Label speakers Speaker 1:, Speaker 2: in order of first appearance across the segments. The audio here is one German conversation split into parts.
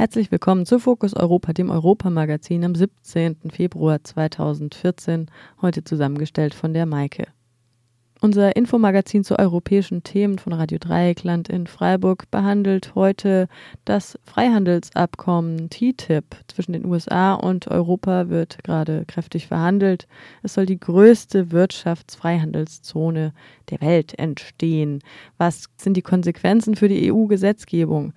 Speaker 1: Herzlich willkommen zu Fokus Europa, dem Europamagazin am 17. Februar 2014, heute zusammengestellt von der Maike. Unser Infomagazin zu europäischen Themen von Radio Dreieckland in Freiburg behandelt heute das Freihandelsabkommen TTIP zwischen den USA und Europa wird gerade kräftig verhandelt. Es soll die größte Wirtschaftsfreihandelszone der Welt entstehen. Was sind die Konsequenzen für die EU-Gesetzgebung?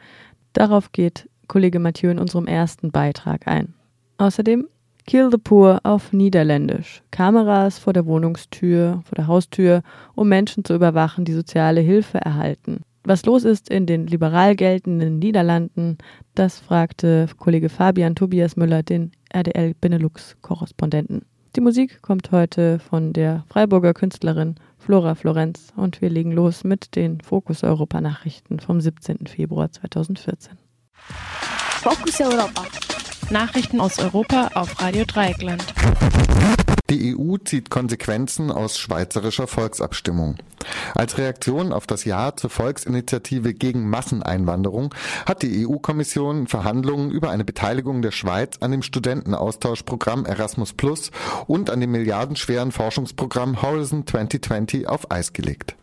Speaker 1: Darauf geht Kollege Mathieu in unserem ersten Beitrag ein. Außerdem Kill the Poor auf Niederländisch. Kameras vor der Wohnungstür, vor der Haustür, um Menschen zu überwachen, die soziale Hilfe erhalten. Was los ist in den liberal geltenden Niederlanden, das fragte Kollege Fabian Tobias Müller, den RDL Benelux-Korrespondenten. Die Musik kommt heute von der Freiburger Künstlerin Flora Florenz und wir legen los mit den Fokus Europa Nachrichten vom 17. Februar 2014.
Speaker 2: Focus Europa.
Speaker 1: Nachrichten aus Europa auf Radio Dreieckland.
Speaker 3: Die EU zieht Konsequenzen aus schweizerischer Volksabstimmung. Als Reaktion auf das Ja zur Volksinitiative gegen Masseneinwanderung hat die EU-Kommission Verhandlungen über eine Beteiligung der Schweiz an dem Studentenaustauschprogramm Erasmus Plus und an dem milliardenschweren Forschungsprogramm Horizon 2020 auf Eis gelegt.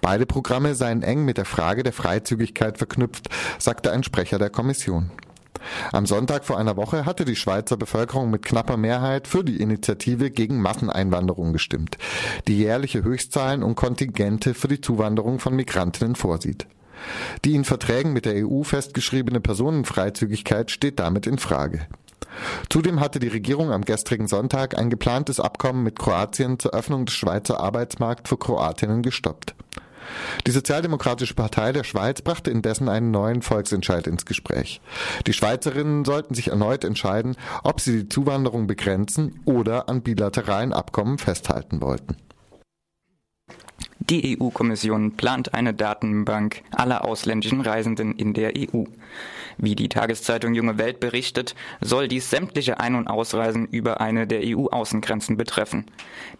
Speaker 3: Beide Programme seien eng mit der Frage der Freizügigkeit verknüpft, sagte ein Sprecher der Kommission. Am Sonntag vor einer Woche hatte die Schweizer Bevölkerung mit knapper Mehrheit für die Initiative gegen Masseneinwanderung gestimmt, die jährliche Höchstzahlen und Kontingente für die Zuwanderung von Migrantinnen vorsieht. Die in Verträgen mit der EU festgeschriebene Personenfreizügigkeit steht damit in Frage. Zudem hatte die Regierung am gestrigen Sonntag ein geplantes Abkommen mit Kroatien zur Öffnung des Schweizer Arbeitsmarkts für Kroatinnen gestoppt. Die Sozialdemokratische Partei der Schweiz brachte indessen einen neuen Volksentscheid ins Gespräch. Die Schweizerinnen sollten sich erneut entscheiden, ob sie die Zuwanderung begrenzen oder an bilateralen Abkommen festhalten wollten.
Speaker 4: Die EU-Kommission plant eine Datenbank aller ausländischen Reisenden in der EU. Wie die Tageszeitung Junge Welt berichtet, soll dies sämtliche Ein- und Ausreisen über eine der EU-Außengrenzen betreffen.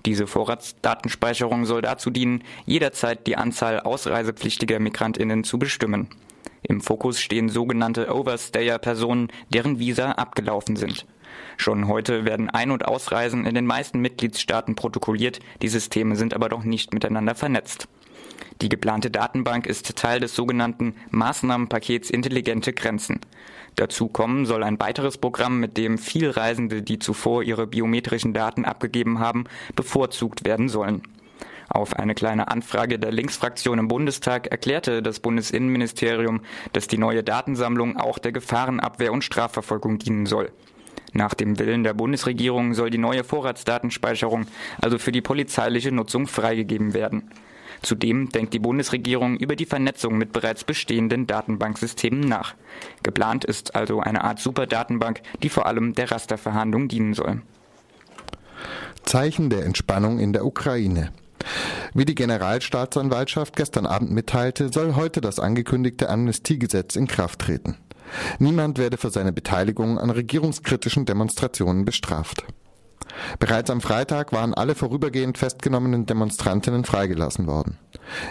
Speaker 4: Diese Vorratsdatenspeicherung soll dazu dienen, jederzeit die Anzahl ausreisepflichtiger Migrantinnen zu bestimmen. Im Fokus stehen sogenannte Overstayer-Personen, deren Visa abgelaufen sind. Schon heute werden Ein- und Ausreisen in den meisten Mitgliedstaaten protokolliert, die Systeme sind aber noch nicht miteinander vernetzt. Die geplante Datenbank ist Teil des sogenannten Maßnahmenpakets Intelligente Grenzen. Dazu kommen soll ein weiteres Programm, mit dem Vielreisende, die zuvor ihre biometrischen Daten abgegeben haben, bevorzugt werden sollen. Auf eine kleine Anfrage der Linksfraktion im Bundestag erklärte das Bundesinnenministerium, dass die neue Datensammlung auch der Gefahrenabwehr und Strafverfolgung dienen soll. Nach dem Willen der Bundesregierung soll die neue Vorratsdatenspeicherung also für die polizeiliche Nutzung freigegeben werden. Zudem denkt die Bundesregierung über die Vernetzung mit bereits bestehenden Datenbanksystemen nach. Geplant ist also eine Art Superdatenbank, die vor allem der Rasterverhandlung dienen soll.
Speaker 3: Zeichen der Entspannung in der Ukraine. Wie die Generalstaatsanwaltschaft gestern Abend mitteilte, soll heute das angekündigte Amnestiegesetz in Kraft treten. Niemand werde für seine Beteiligung an regierungskritischen Demonstrationen bestraft. Bereits am Freitag waren alle vorübergehend festgenommenen Demonstrantinnen freigelassen worden.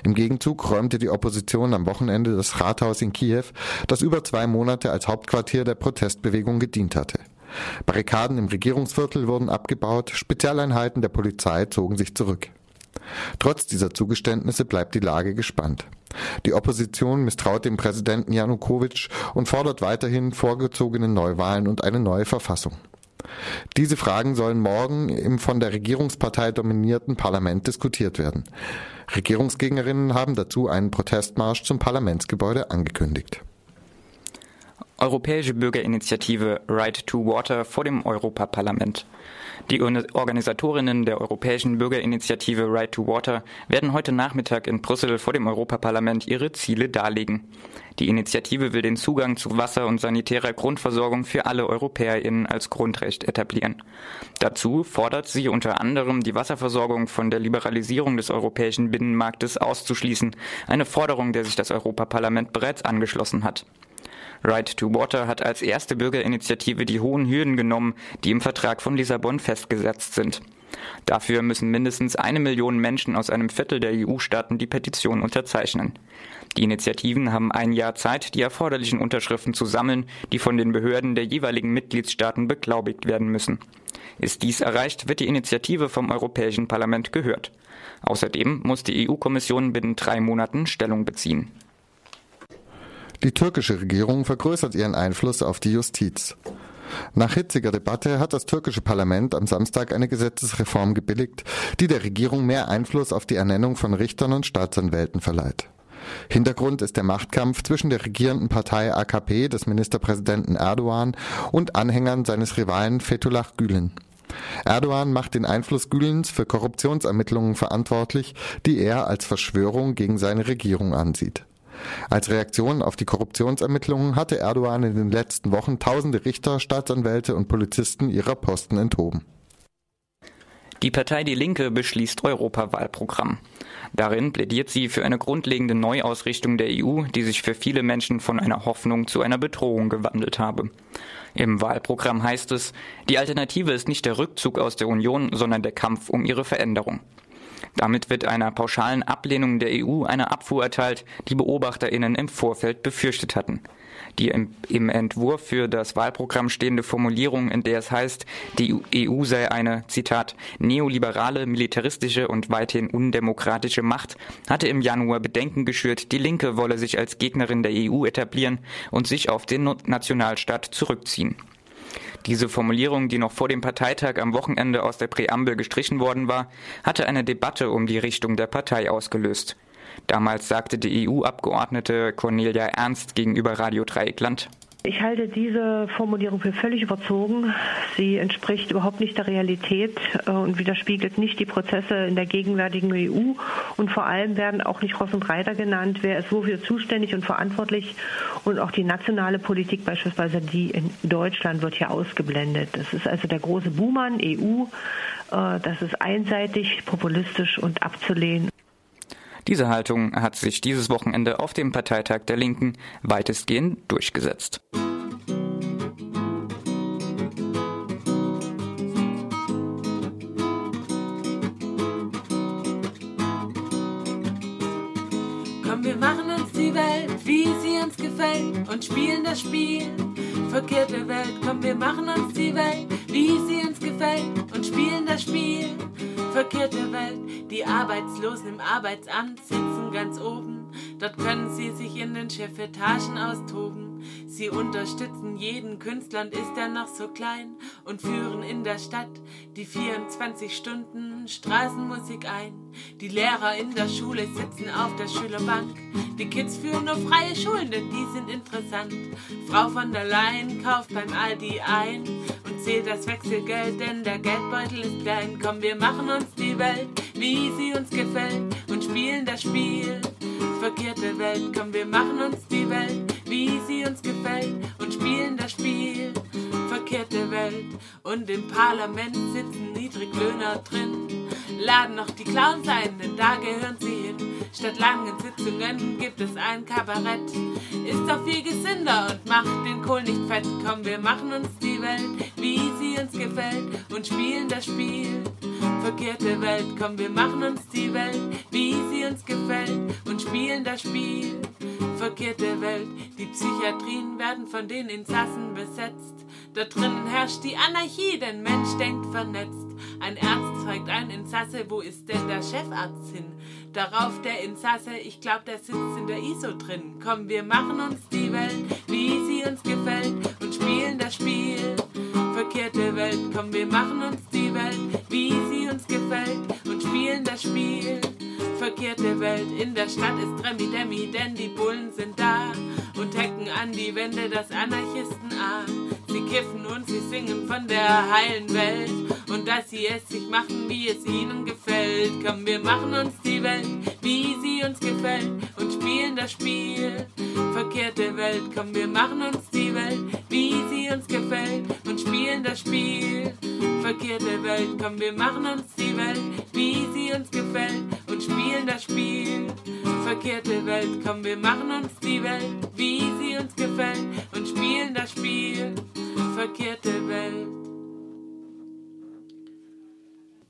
Speaker 3: Im Gegenzug räumte die Opposition am Wochenende das Rathaus in Kiew, das über zwei Monate als Hauptquartier der Protestbewegung gedient hatte. Barrikaden im Regierungsviertel wurden abgebaut, Spezialeinheiten der Polizei zogen sich zurück. Trotz dieser Zugeständnisse bleibt die Lage gespannt. Die Opposition misstraut dem Präsidenten Janukowitsch und fordert weiterhin vorgezogene Neuwahlen und eine neue Verfassung. Diese Fragen sollen morgen im von der Regierungspartei dominierten Parlament diskutiert werden. Regierungsgegnerinnen haben dazu einen Protestmarsch zum Parlamentsgebäude angekündigt.
Speaker 4: Europäische Bürgerinitiative Right to Water vor dem Europaparlament. Die Organisatorinnen der Europäischen Bürgerinitiative Right to Water werden heute Nachmittag in Brüssel vor dem Europaparlament ihre Ziele darlegen. Die Initiative will den Zugang zu Wasser und sanitärer Grundversorgung für alle EuropäerInnen als Grundrecht etablieren. Dazu fordert sie unter anderem, die Wasserversorgung von der Liberalisierung des europäischen Binnenmarktes auszuschließen, eine Forderung, der sich das Europaparlament bereits angeschlossen hat. Right to Water hat als erste Bürgerinitiative die hohen Hürden genommen, die im Vertrag von Lissabon festgesetzt sind. Dafür müssen mindestens eine Million Menschen aus einem Viertel der EU-Staaten die Petition unterzeichnen. Die Initiativen haben ein Jahr Zeit, die erforderlichen Unterschriften zu sammeln, die von den Behörden der jeweiligen Mitgliedstaaten beglaubigt werden müssen. Ist dies erreicht, wird die Initiative vom Europäischen Parlament gehört. Außerdem muss die EU-Kommission binnen drei Monaten Stellung beziehen.
Speaker 3: Die türkische Regierung vergrößert ihren Einfluss auf die Justiz. Nach hitziger Debatte hat das türkische Parlament am Samstag eine Gesetzesreform gebilligt, die der Regierung mehr Einfluss auf die Ernennung von Richtern und Staatsanwälten verleiht. Hintergrund ist der Machtkampf zwischen der regierenden Partei AKP des Ministerpräsidenten Erdogan und Anhängern seines Rivalen Fethullah Gülen. Erdogan macht den Einfluss Gülens für Korruptionsermittlungen verantwortlich, die er als Verschwörung gegen seine Regierung ansieht. Als Reaktion auf die Korruptionsermittlungen hatte Erdogan in den letzten Wochen tausende Richter, Staatsanwälte und Polizisten ihrer Posten enthoben.
Speaker 4: Die Partei Die Linke beschließt Europawahlprogramm. Darin plädiert sie für eine grundlegende Neuausrichtung der EU, die sich für viele Menschen von einer Hoffnung zu einer Bedrohung gewandelt habe. Im Wahlprogramm heißt es, die Alternative ist nicht der Rückzug aus der Union, sondern der Kampf um ihre Veränderung. Damit wird einer pauschalen Ablehnung der EU eine Abfuhr erteilt, die Beobachterinnen im Vorfeld befürchtet hatten. Die im, im, Entwurf für das Wahlprogramm stehende Formulierung, in der es heißt, die EU sei eine, Zitat, neoliberale, militaristische und weithin undemokratische Macht, hatte im Januar Bedenken geschürt, die Linke wolle sich als Gegnerin der EU etablieren und sich auf den Nationalstaat zurückziehen. Diese Formulierung, die noch vor dem Parteitag am Wochenende aus der Präambel gestrichen worden war, hatte eine Debatte um die Richtung der Partei ausgelöst. Damals sagte die EU-Abgeordnete Cornelia Ernst gegenüber Radio Dreieckland.
Speaker 5: Ich halte diese Formulierung für völlig überzogen. Sie entspricht überhaupt nicht der Realität äh, und widerspiegelt nicht die Prozesse in der gegenwärtigen EU. Und vor allem werden auch nicht Ross und Reiter genannt. Wer ist wofür zuständig und verantwortlich? Und auch die nationale Politik, beispielsweise die in Deutschland, wird hier ausgeblendet. Das ist also der große Buhmann, EU. Äh, das ist einseitig, populistisch und abzulehnen.
Speaker 4: Diese Haltung hat sich dieses Wochenende auf dem Parteitag der Linken weitestgehend durchgesetzt.
Speaker 6: Komm, wir machen uns die Welt, wie sie uns gefällt und spielen das Spiel. Verkehrte Welt, komm, wir machen uns die Welt, wie sie uns gefällt und spielen das Spiel verkehrte Welt. Die Arbeitslosen im Arbeitsamt sitzen ganz oben. Dort können sie sich in den Chefetagen austoben. Sie unterstützen jeden Künstler und ist er noch so klein und führen in der Stadt die 24 Stunden Straßenmusik ein. Die Lehrer in der Schule sitzen auf der Schülerbank. Die Kids führen nur freie Schulen, denn die sind interessant. Frau von der Leyen kauft beim Aldi ein und zählt das Wechselgeld, denn der Geldbeutel ist klein. Komm, wir machen uns die Welt, wie sie uns gefällt und spielen das Spiel. Verkehrte Welt, komm, wir machen uns die Welt, wie sie uns gefällt und spielen das Spiel. Verkehrte Welt und im Parlament sitzen Niedriglöhner drin. Laden noch die Clowns ein, denn da gehören sie hin. Statt langen Sitzungen gibt es ein Kabarett. Ist doch viel gesünder und macht den Kohl nicht fett. Komm, wir machen uns die Welt, wie sie uns gefällt und spielen das Spiel. Verkehrte Welt, komm, wir machen uns die Welt, wie sie uns gefällt und spielen das Spiel. Verkehrte Welt, die Psychiatrien werden von den Insassen besetzt. Da drinnen herrscht die Anarchie, denn Mensch denkt vernetzt. Ein Arzt fragt ein Insasse, wo ist denn der Chefarzt hin? Darauf der Insasse, ich glaub, der sitzt in der ISO drin. Komm, wir machen uns die Welt, wie sie uns gefällt und spielen das Spiel. Verkehrte Welt, komm, wir machen uns die Welt, wie sie uns gefällt und spielen das Spiel. Verkehrte Welt. In der Stadt ist Remi Demi, denn die Bullen sind da und hecken an die Wände das Anarchisten an. Sie kiffen und sie singen von der heilen Welt und dass sie es sich machen, wie es ihnen gefällt. Komm, wir machen uns die Welt, wie sie uns gefällt und spielen das Spiel. Verkehrte Welt, komm, wir machen uns die Welt, wie sie uns gefällt und spielen das Spiel. Verkehrte Welt, komm, wir machen uns die Welt, wie sie uns gefällt und spielen das Spiel. Verkehrte Welt, komm, wir machen uns die Welt, wie sie uns gefällt und spielen das Spiel. Verkehrte Welt.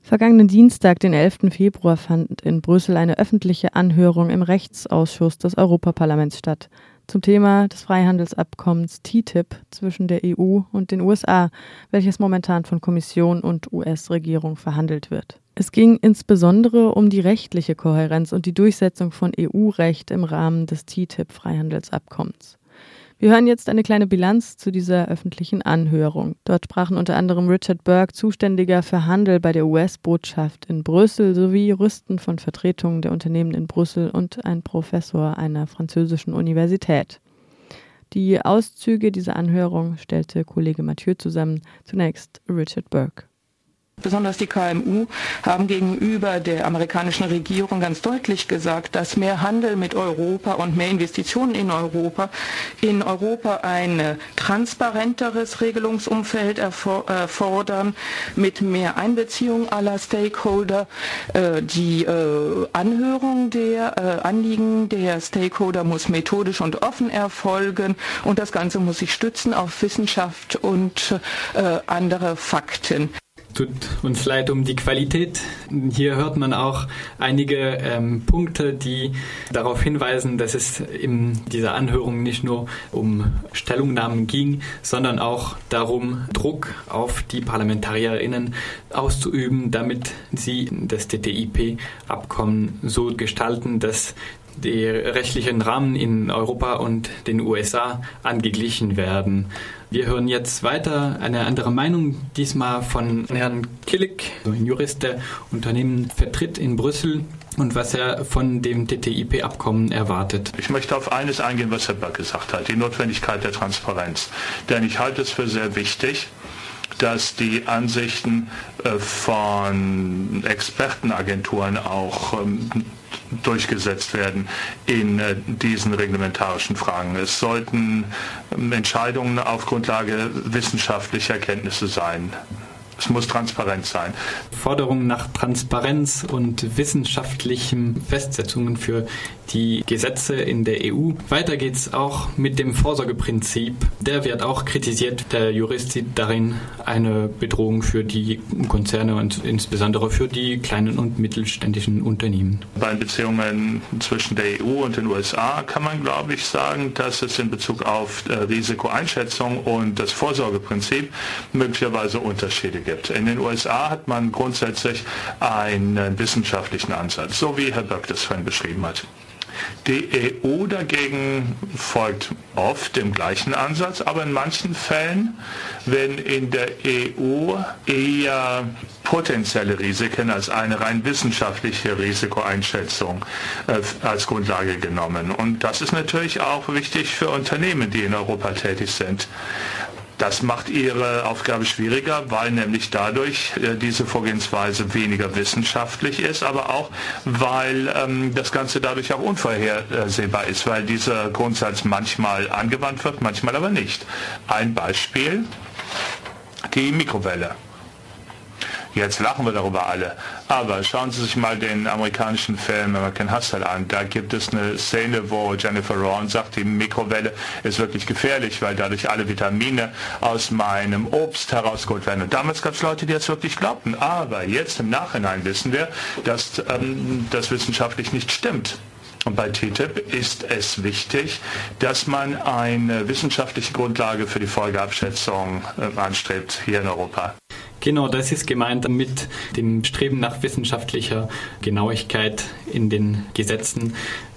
Speaker 1: Vergangenen Dienstag, den 11. Februar, fand in Brüssel eine öffentliche Anhörung im Rechtsausschuss des Europaparlaments statt zum Thema des Freihandelsabkommens TTIP zwischen der EU und den USA, welches momentan von Kommission und US-Regierung verhandelt wird. Es ging insbesondere um die rechtliche Kohärenz und die Durchsetzung von EU-Recht im Rahmen des TTIP-Freihandelsabkommens. Wir hören jetzt eine kleine Bilanz zu dieser öffentlichen Anhörung. Dort sprachen unter anderem Richard Burke, zuständiger für Handel bei der US-Botschaft in Brüssel, sowie Juristen von Vertretungen der Unternehmen in Brüssel und ein Professor einer französischen Universität. Die Auszüge dieser Anhörung stellte Kollege Mathieu zusammen. Zunächst Richard Burke.
Speaker 7: Besonders die KMU haben gegenüber der amerikanischen Regierung ganz deutlich gesagt, dass mehr Handel mit Europa und mehr Investitionen in Europa in Europa ein transparenteres Regelungsumfeld erfordern, mit mehr Einbeziehung aller Stakeholder. Äh, die äh, Anhörung der äh, Anliegen der Stakeholder muss methodisch und offen erfolgen und das Ganze muss sich stützen auf Wissenschaft und andere Fakten
Speaker 8: tut uns leid um die Qualität. Hier hört man auch einige ähm, Punkte, die darauf hinweisen, dass es in dieser Anhörung nicht nur um Stellungnahmen ging, sondern auch darum, Druck auf die ParlamentarierInnen auszuüben, damit sie das TTIP-Abkommen so gestalten, dass die rechtlichen Rahmen in Europa und den USA angeglichen werden. Wir hören jetzt weiter eine andere Meinung, diesmal von Herrn Killick, ein Jurist, der Unternehmen vertritt in Brüssel und was er von dem TTIP-Abkommen erwartet.
Speaker 9: Ich möchte auf eines eingehen, was Herr Böck gesagt hat, die Notwendigkeit der Transparenz. Denn ich halte es für sehr wichtig, dass die Ansichten äh, von Expertenagenturen auch ähm, durchgesetzt werden in äh, diesen reglementarischen Fragen. Es sollten Entscheidungen auf Grundlage wissenschaftlicher Kenntnisse sein. Es muss transparent sein.
Speaker 8: Forderung nach Transparenz und wissenschaftlichen Festsetzungen für die Gesetze in der EU. Weiter geht es auch mit dem Vorsorgeprinzip. Der wird auch kritisiert. Der Jurist sieht darin eine Bedrohung für die Konzerne und insbesondere für die kleinen und mittelständischen Unternehmen.
Speaker 9: Bei Beziehungen zwischen der EU und den USA kann man, glaube ich, sagen, dass es in Bezug auf äh, Risikoeinschätzung und das Vorsorgeprinzip möglicherweise Unterschiede gibt gibt. In den USA hat man grundsätzlich einen wissenschaftlichen Ansatz, so wie Herr Böck das vorhin beschrieben hat. Die EU dagegen folgt oft dem gleichen Ansatz, aber in manchen Fällen werden in der EU eher potenzielle Risiken als eine rein wissenschaftliche Risikoeinschätzung äh, als Grundlage genommen. Und das ist natürlich auch wichtig für Unternehmen, die in Europa tätig sind. Das macht ihre Aufgabe schwieriger, weil nämlich dadurch äh, diese Vorgehensweise weniger wissenschaftlich ist, aber auch weil ähm, das Ganze dadurch auch unvorhersehbar ist, weil dieser Grundsatz manchmal angewandt wird, manchmal aber nicht. Ein Beispiel, die Mikrowelle. Jetzt lachen wir darüber alle. Aber schauen Sie sich mal den amerikanischen Film American Hustle an. Da gibt es eine Szene, wo Jennifer Ron sagt, die Mikrowelle ist wirklich gefährlich, weil dadurch alle Vitamine aus meinem Obst herausgeholt werden. Und damals gab es Leute, die das wirklich glaubten. Aber jetzt im Nachhinein wissen wir, dass ähm, das wissenschaftlich nicht stimmt. Und bei TTIP ist es wichtig, dass man eine wissenschaftliche Grundlage für die Folgeabschätzung äh, anstrebt hier in Europa.
Speaker 8: Genau, das ist gemeint mit dem Streben nach wissenschaftlicher Genauigkeit in den Gesetzen.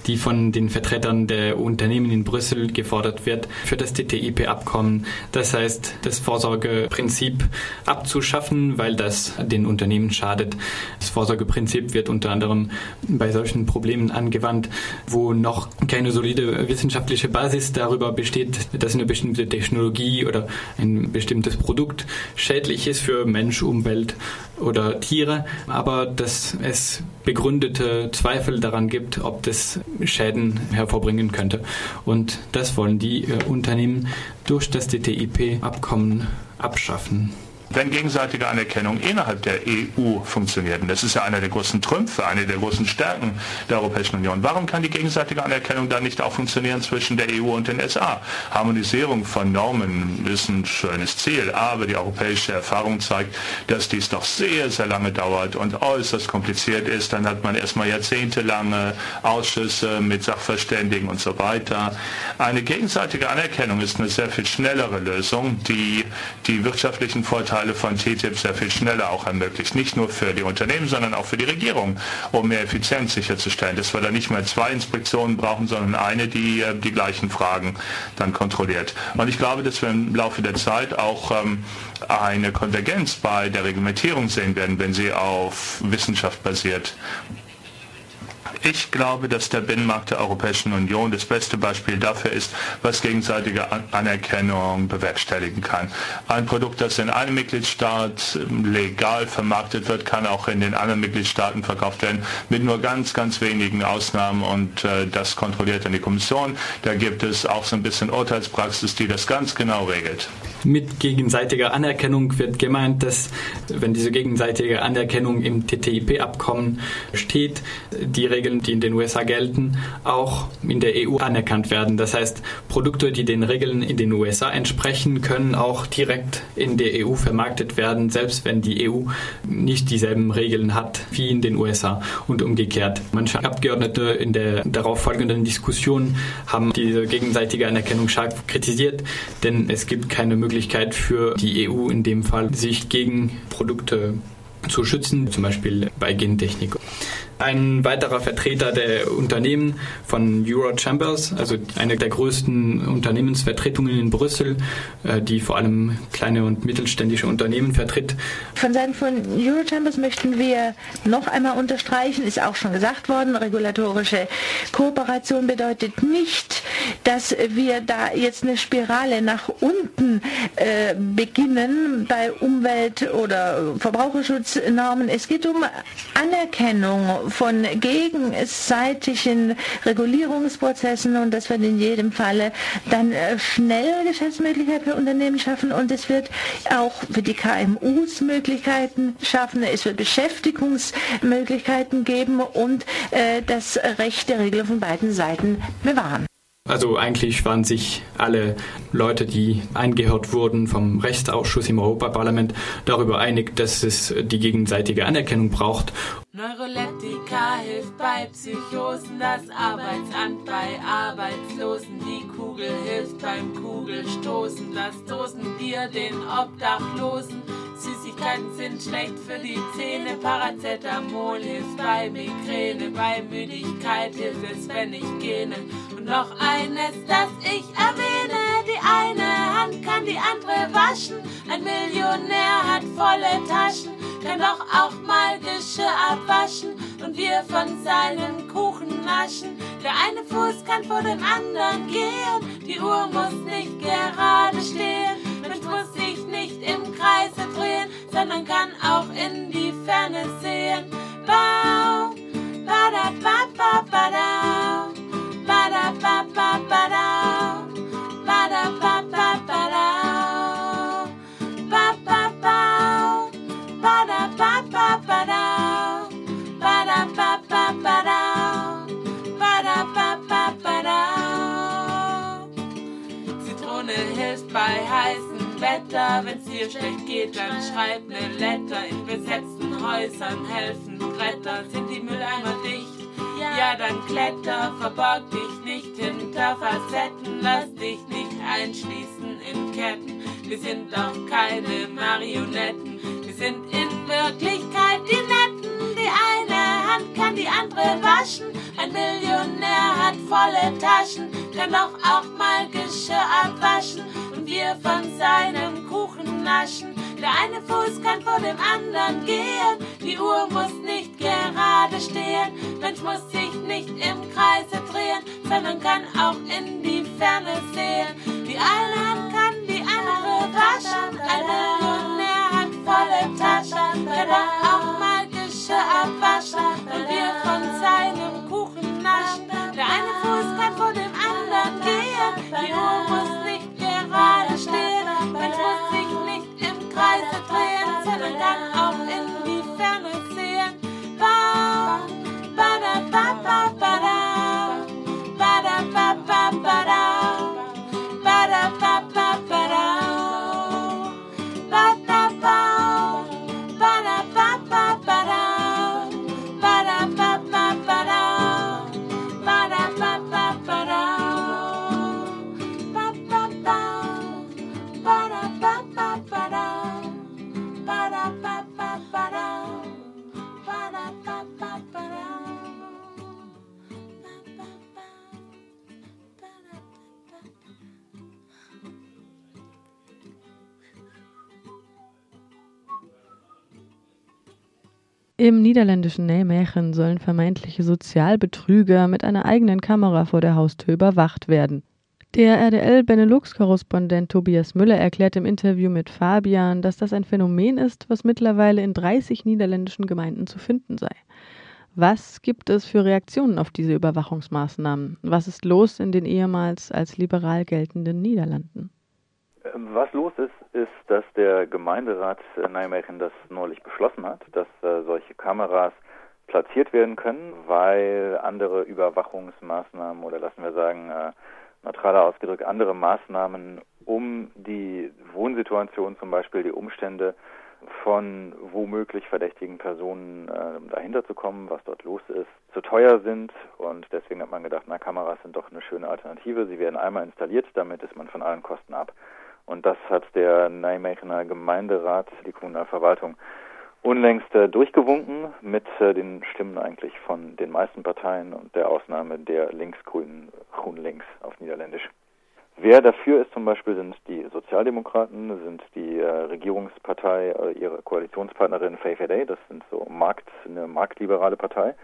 Speaker 8: Die von den Vertretern der Unternehmen in Brüssel gefordert wird für das TTIP-Abkommen. Das heißt, das Vorsorgeprinzip abzuschaffen, weil das den Unternehmen schadet. Das Vorsorgeprinzip wird unter anderem bei solchen Problemen angewandt, wo noch keine solide wissenschaftliche Basis darüber besteht, dass eine bestimmte Technologie oder ein bestimmtes Produkt schädlich ist für Mensch, Umwelt oder Tiere, aber dass es begründete Zweifel daran gibt, ob das Schäden hervorbringen könnte. Und das wollen die äh, Unternehmen durch das TTIP-Abkommen abschaffen
Speaker 9: wenn gegenseitige Anerkennung innerhalb der EU funktioniert, und das ist ja einer der großen Trümpfe, eine der großen Stärken der Europäischen Union, warum kann die gegenseitige Anerkennung dann nicht auch funktionieren zwischen der EU und den USA? Harmonisierung von Normen ist ein schönes Ziel, aber die europäische Erfahrung zeigt, dass dies doch sehr, sehr lange dauert und äußerst kompliziert ist. Dann hat man erstmal jahrzehntelange Ausschüsse mit Sachverständigen und so weiter. Eine gegenseitige Anerkennung ist eine sehr viel schnellere Lösung, die die wirtschaftlichen Vorteile Vorteile von TTIP sehr viel schneller auch ermöglicht. Nicht nur für die Unternehmen, sondern auch für die Regierung, um mehr Effizienz sicherzustellen. Dass wir da nicht mehr zwei Inspektionen brauchen, sondern eine, die äh, die gleichen Fragen dann kontrolliert. Und ich glaube, dass wir im Laufe der Zeit auch ähm, eine Konvergenz bei der Reglementierung sehen werden, wenn sie auf Wissenschaft basiert. Ich glaube, dass der Binnenmarkt der Europäischen Union das beste Beispiel dafür ist, was gegenseitige Anerkennung bewerkstelligen kann. Ein Produkt, das in einem Mitgliedstaat legal vermarktet wird, kann auch in den anderen Mitgliedstaaten verkauft werden, mit nur ganz, ganz wenigen Ausnahmen und äh, das kontrolliert dann die Kommission. Da gibt es auch so ein bisschen Urteilspraxis, die das ganz genau regelt.
Speaker 8: Mit gegenseitiger Anerkennung wird gemeint, dass wenn diese gegenseitige Anerkennung im TTIP-Abkommen steht, die Regeln, die in den USA gelten, auch in der EU anerkannt werden. Das heißt, Produkte, die den Regeln in den USA entsprechen, können auch direkt in der EU vermarktet werden, selbst wenn die EU nicht dieselben Regeln hat wie in den USA und umgekehrt. Manche Abgeordnete in der darauf folgenden Diskussion haben diese gegenseitige Anerkennung scharf kritisiert, denn es gibt keine Möglichkeit, Möglichkeit für die EU in dem Fall, sich gegen Produkte zu schützen, zum Beispiel bei Gentechnik. Ein weiterer Vertreter der Unternehmen von Euro Chambers, also eine der größten Unternehmensvertretungen in Brüssel, äh, die vor allem kleine und mittelständische Unternehmen vertritt.
Speaker 10: Von Seiten von Euro Chambers möchten wir noch einmal unterstreichen, ist auch schon gesagt worden, regulatorische Kooperation bedeutet nicht, dass wir da jetzt eine Spirale nach unten äh, beginnen bei Umwelt- oder Verbraucherschutznormen. Es geht um Anerkennung von gegenseitigen Regulierungsprozessen und das wird in jedem Falle dann äh, schnell Geschäftsmöglichkeiten für Unternehmen schaffen und es wird auch für die KMUs Möglichkeiten schaffen. Es wird Beschäftigungsmöglichkeiten geben und äh, das Recht der Regelung von beiden Seiten bewahren.
Speaker 8: Also eigentlich waren sich alle Leute, die eingehört wurden vom Rechtsausschuss im Europaparlament, darüber einig, dass es die gegenseitige Anerkennung braucht.
Speaker 6: Neuroleptika hilft bei Psychosen, das Arbeitsamt bei Arbeitslosen, die Kugel hilft beim Kugelstoßen, das Dosenbier den Obdachlosen. Süßigkeiten sind schlecht für die Zähne, Paracetamol hilft bei Migräne, bei Müdigkeit hilft es, wenn ich gähne. Und noch eines, das ich erwähne, die eine Hand kann die andere waschen, ein Millionär hat volle Taschen, kann doch auch mal Geschirr abwaschen und wir von seinem Kuchen naschen. Der eine Fuß kann vor den anderen gehen, die Uhr muss nicht gerade stehen, muss sich nicht im Kreise drehen, sondern kann auch in die Ferne sehen. Bau, bada, ba, ba, ba, da. Bada, ba, ba, ba, da. Bada, ba, ba, ba, da. Ba, ba, ba. Bada, ba, ba, ba, da. Bada, ba, ba, ba, da. Bada, ba, ba, ba, da. Zitrone hilft bei heißem Wetter. Wenn's dir schlecht geht, dann schreib ne Letter. In besetzten Häusern helfen Bretter. Sind die Mülleimer dicht? Ja, dann kletter. Verborg dich nicht hinter Facetten. Lass dich nicht einschließen in Ketten. Wir sind doch keine Marionetten. Wir sind in Wirklichkeit die Netten. Die eine Hand kann die andere waschen. Ein Millionär hat volle Taschen, kann doch auch mal Geschirr abwaschen und wir von seinem Kuchen naschen. Der eine Fuß kann vor dem anderen gehen, die Uhr muss nicht gerade stehen, Mensch muss sich nicht im Kreise drehen, sondern kann auch in die Ferne sehen. Die eine Hand kann die andere waschen, ein Millionär hat volle Taschen, kann auch mal Geschirr abwaschen und wir von seinem Kuchen naschen. Der eine Fuß kann vor dem anderen gehen, die Uhr muss Kreise drehen, sondern kann auch in
Speaker 1: Im niederländischen Nijmegen sollen vermeintliche Sozialbetrüger mit einer eigenen Kamera vor der Haustür überwacht werden. Der RDL-Benelux-Korrespondent Tobias Müller erklärt im Interview mit Fabian, dass das ein Phänomen ist, was mittlerweile in 30 niederländischen Gemeinden zu finden sei. Was gibt es für Reaktionen auf diese Überwachungsmaßnahmen? Was ist los in den ehemals als liberal geltenden Niederlanden?
Speaker 11: Was los ist, ist, dass der Gemeinderat Nijmegen das neulich beschlossen hat, dass äh, solche Kameras platziert werden können, weil andere Überwachungsmaßnahmen oder lassen wir sagen, äh, neutraler ausgedrückt, andere Maßnahmen, um die Wohnsituation zum Beispiel, die Umstände von womöglich verdächtigen Personen äh, dahinter zu kommen, was dort los ist, zu teuer sind. Und deswegen hat man gedacht, na, Kameras sind doch eine schöne Alternative. Sie werden einmal installiert, damit ist man von allen Kosten ab. Und das hat der Nijmegener Gemeinderat, die Kommunalverwaltung, unlängst äh, durchgewunken mit äh, den Stimmen eigentlich von den meisten Parteien und der Ausnahme der linksgrünen GroenLinks auf Niederländisch. Wer dafür ist zum Beispiel sind die Sozialdemokraten, sind die äh, Regierungspartei, äh, ihre Koalitionspartnerin VVD, das sind so Markt, eine marktliberale Partei,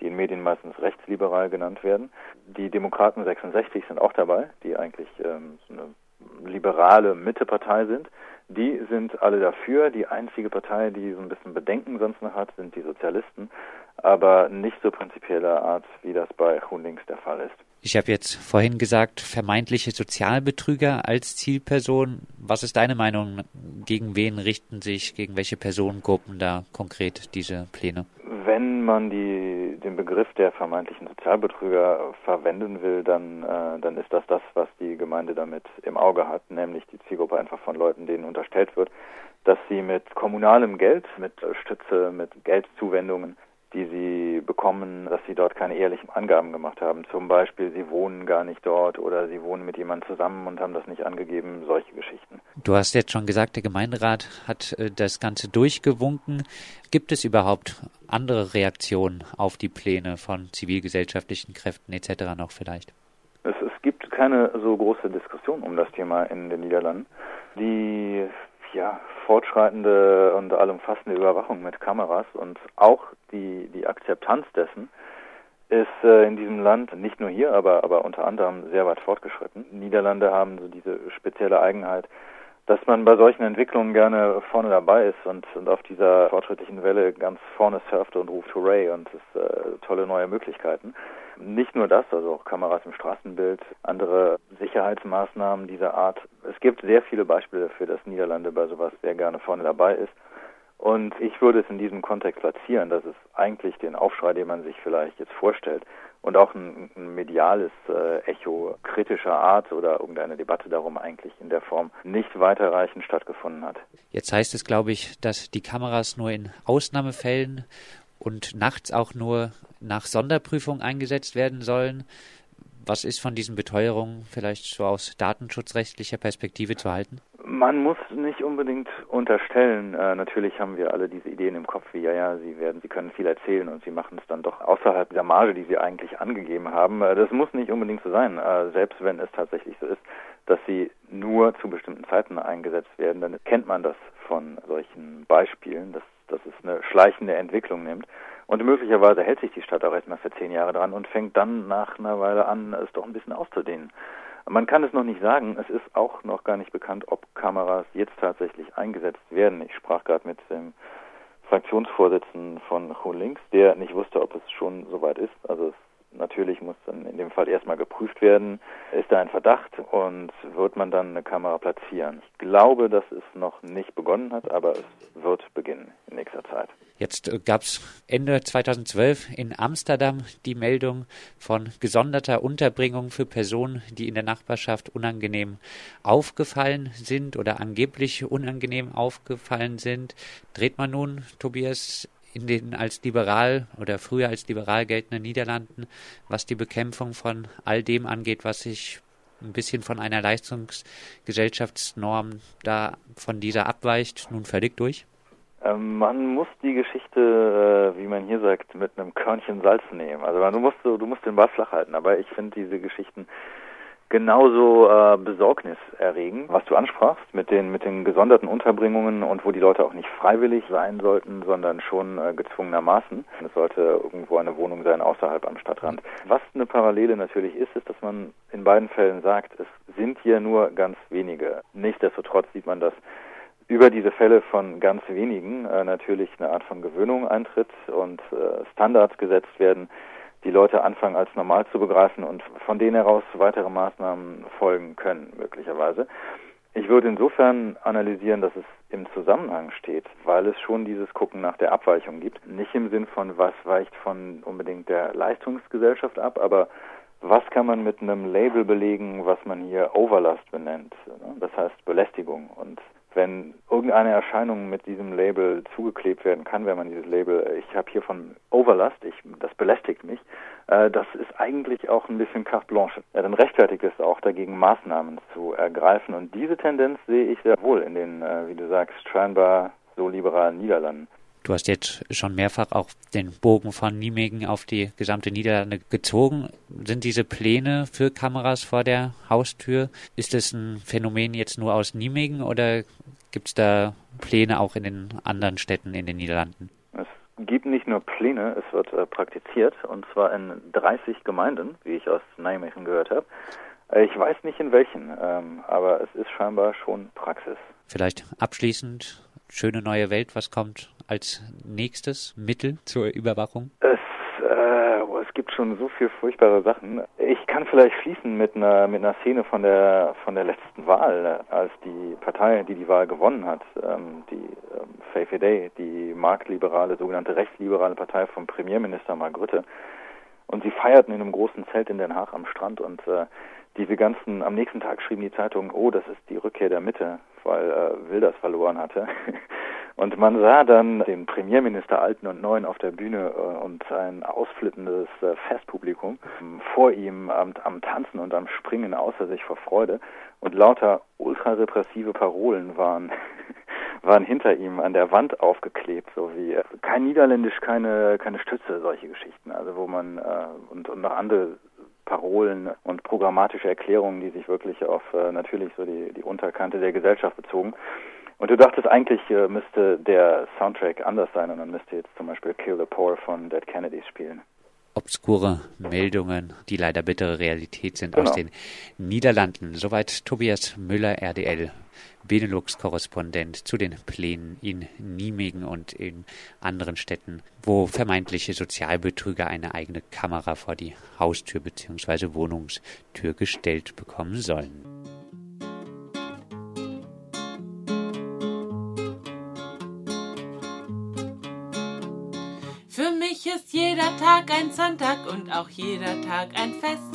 Speaker 11: die in Medien meistens rechtsliberal genannt werden. Die Demokraten 66 sind auch dabei, die eigentlich ähm, so eine liberale Mittepartei sind. Die sind alle dafür. Die einzige Partei, die so ein bisschen Bedenken sonst noch hat, sind die Sozialisten, aber nicht so prinzipieller Art, wie das bei GroenLinks der Fall ist.
Speaker 12: Ich habe jetzt vorhin gesagt, vermeintliche Sozialbetrüger als Zielperson. Was ist deine Meinung? Gegen wen richten sich, gegen welche Personengruppen da konkret diese Pläne?
Speaker 11: Wenn man die, den Begriff der vermeintlichen Sozialbetrüger verwenden will, dann, äh, dann ist das das, was die Gemeinde damit im Auge hat, nämlich die Zielgruppe einfach von Leuten, denen unterstellt wird, dass sie mit kommunalem Geld, mit Stütze, mit Geldzuwendungen die sie bekommen, dass sie dort keine ehrlichen Angaben gemacht haben. Zum Beispiel, sie wohnen gar nicht dort oder sie wohnen mit jemandem zusammen und haben das nicht angegeben, solche Geschichten.
Speaker 12: Du hast jetzt schon gesagt, der Gemeinderat hat äh, das Ganze durchgewunken. Gibt es überhaupt andere Reaktionen auf die Pläne von zivilgesellschaftlichen Kräften etc. noch vielleicht?
Speaker 11: Es, es gibt keine so große Diskussion um das Thema in den Niederlanden. Die ja, fortschreitende und allumfassende Überwachung mit Kameras und auch die, die Akzeptanz dessen ist äh, in diesem Land, nicht nur hier, aber, aber unter anderem sehr weit fortgeschritten. Niederlande haben so diese spezielle Eigenheit, dass man bei solchen Entwicklungen gerne vorne dabei ist und, und auf dieser fortschrittlichen Welle ganz vorne surft und ruft Hooray und es äh, tolle neue Möglichkeiten. Nicht nur das, also auch Kameras im Straßenbild, andere Sicherheitsmaßnahmen dieser Art. Es gibt sehr viele Beispiele dafür, dass Niederlande bei sowas sehr gerne vorne dabei ist. Und ich würde es in diesem Kontext platzieren, dass es eigentlich den Aufschrei, den man sich vielleicht jetzt vorstellt, und auch ein, ein mediales äh, Echo kritischer Art oder irgendeine Debatte darum eigentlich in der Form nicht weiterreichend stattgefunden hat.
Speaker 12: Jetzt heißt es, glaube ich, dass die Kameras nur in Ausnahmefällen und nachts auch nur nach Sonderprüfung eingesetzt werden sollen. Was ist von diesen Beteuerungen vielleicht so aus datenschutzrechtlicher Perspektive zu halten?
Speaker 11: Man muss nicht unbedingt unterstellen, äh, natürlich haben wir alle diese Ideen im Kopf, wie ja, ja, sie werden, sie können viel erzählen und sie machen es dann doch außerhalb dieser Marge, die sie eigentlich angegeben haben. Äh, das muss nicht unbedingt so sein, äh, selbst wenn es tatsächlich so ist, dass sie nur zu bestimmten Zeiten eingesetzt werden, dann kennt man das von solchen Beispielen, dass, dass es eine schleichende Entwicklung nimmt. Und möglicherweise hält sich die Stadt auch erstmal für zehn Jahre dran und fängt dann nach einer Weile an, es doch ein bisschen auszudehnen. Man kann es noch nicht sagen. Es ist auch noch gar nicht bekannt, ob Kameras jetzt tatsächlich eingesetzt werden. Ich sprach gerade mit dem Fraktionsvorsitzenden von Links, der nicht wusste, ob es schon soweit ist. Also es Natürlich muss dann in dem Fall erstmal geprüft werden, ist da ein Verdacht und wird man dann eine Kamera platzieren. Ich glaube, dass es noch nicht begonnen hat, aber es wird beginnen in nächster Zeit.
Speaker 12: Jetzt äh, gab es Ende 2012 in Amsterdam die Meldung von gesonderter Unterbringung für Personen, die in der Nachbarschaft unangenehm aufgefallen sind oder angeblich unangenehm aufgefallen sind. Dreht man nun, Tobias, in den als liberal oder früher als liberal geltenden Niederlanden, was die Bekämpfung von all dem angeht, was sich ein bisschen von einer Leistungsgesellschaftsnorm da von dieser abweicht, nun völlig durch?
Speaker 11: Ähm, man muss die Geschichte, äh, wie man hier sagt, mit einem Körnchen Salz nehmen. Also du musst, du musst den Ball flach halten. Aber ich finde diese Geschichten genauso äh, besorgniserregend, was du ansprachst mit den mit den gesonderten Unterbringungen und wo die Leute auch nicht freiwillig sein sollten, sondern schon äh, gezwungenermaßen. Es sollte irgendwo eine Wohnung sein außerhalb am Stadtrand. Was eine Parallele natürlich ist, ist, dass man in beiden Fällen sagt, es sind hier nur ganz wenige. Nichtsdestotrotz sieht man, dass über diese Fälle von ganz wenigen äh, natürlich eine Art von Gewöhnung eintritt und äh, Standards gesetzt werden, die Leute anfangen als normal zu begreifen und von denen heraus weitere Maßnahmen folgen können, möglicherweise. Ich würde insofern analysieren, dass es im Zusammenhang steht, weil es schon dieses Gucken nach der Abweichung gibt. Nicht im Sinn von, was weicht von unbedingt der Leistungsgesellschaft ab, aber was kann man mit einem Label belegen, was man hier Overlast benennt. Das heißt Belästigung. Und wenn irgendeine Erscheinung mit diesem Label zugeklebt werden kann, wenn man dieses Label, ich habe hier von Overlast, ich, das belästigt mich, äh, das ist eigentlich auch ein bisschen carte blanche. Ja, dann rechtfertigt es auch dagegen, Maßnahmen zu ergreifen. Und diese Tendenz sehe ich sehr wohl in den, äh, wie du sagst, scheinbar so liberalen Niederlanden.
Speaker 12: Du hast jetzt schon mehrfach auch den Bogen von Nijmegen auf die gesamte Niederlande gezogen. Sind diese Pläne für Kameras vor der Haustür, ist es ein Phänomen jetzt nur aus Nijmegen oder gibt es da Pläne auch in den anderen Städten in den Niederlanden?
Speaker 11: Es gibt nicht nur Pläne, es wird äh, praktiziert und zwar in 30 Gemeinden, wie ich aus Nijmegen gehört habe. Äh, ich weiß nicht in welchen, ähm, aber es ist scheinbar schon Praxis.
Speaker 12: Vielleicht abschließend schöne neue Welt, was kommt als nächstes Mittel zur Überwachung?
Speaker 11: Es, äh, oh, es gibt schon so viele furchtbare Sachen. Ich kann vielleicht schließen mit einer mit einer Szene von der von der letzten Wahl, als die Partei, die die Wahl gewonnen hat, ähm, die ähm, VVD, die marktliberale, sogenannte rechtsliberale Partei vom Premierminister Mark Rutte, und sie feierten in einem großen Zelt in Den Haag am Strand und äh, diese ganzen, am nächsten Tag schrieben die Zeitungen, oh, das ist die Rückkehr der Mitte, weil äh, Wilders verloren hatte. Und man sah dann den Premierminister Alten und Neuen auf der Bühne äh, und ein ausflippendes äh, Festpublikum vor ihm am, am Tanzen und am Springen außer sich vor Freude. Und lauter ultrarepressive Parolen waren, waren hinter ihm an der Wand aufgeklebt, so wie äh, kein Niederländisch, keine, keine Stütze, solche Geschichten. Also wo man und, und noch andere Parolen und programmatische Erklärungen, die sich wirklich auf natürlich so die, die Unterkante der Gesellschaft bezogen. Und du dachtest eigentlich äh, müsste der Soundtrack anders sein und dann müsste jetzt zum Beispiel Kill the Poor von Dead Kennedys spielen.
Speaker 12: Obskure Meldungen, die leider bittere Realität sind genau. aus den Niederlanden. Soweit Tobias Müller, RDL, Benelux-Korrespondent zu den Plänen in Nijmegen und in anderen Städten, wo vermeintliche Sozialbetrüger eine eigene Kamera vor die Haustür bzw. Wohnungstür gestellt bekommen sollen.
Speaker 6: Tag ein Sonntag und auch jeder Tag ein Fest.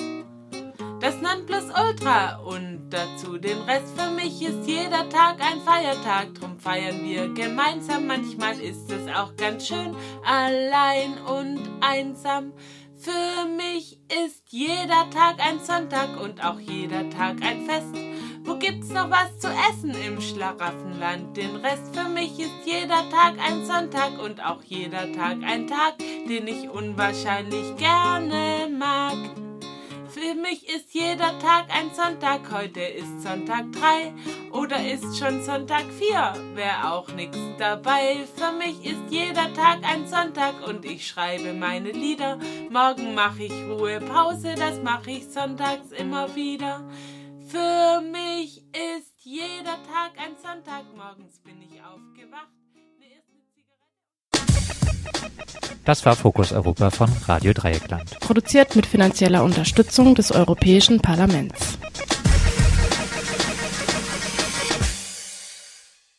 Speaker 6: Das Nonplusultra und dazu den Rest. Für mich ist jeder Tag ein Feiertag, drum feiern wir gemeinsam. Manchmal ist es auch ganz schön, allein und einsam. Für mich ist jeder Tag ein Sonntag und auch jeder Tag ein Fest. Wo gibt's noch was zu essen im Schlaraffenland? Den Rest für mich ist jeder Tag ein Sonntag und auch jeder Tag ein Tag, den ich unwahrscheinlich gerne mag. Für mich ist jeder Tag ein Sonntag, heute ist Sonntag 3 oder ist schon Sonntag 4, wär auch nix dabei. Für mich ist jeder Tag ein Sonntag und ich schreibe meine Lieder. Morgen mach ich Ruhepause, das mach ich sonntags immer wieder. Für mich ist jeder Tag ein Sonntag, morgens bin ich aufgewacht.
Speaker 12: Das war Fokus Europa von Radio Dreieckland.
Speaker 13: Produziert mit finanzieller Unterstützung des Europäischen Parlaments.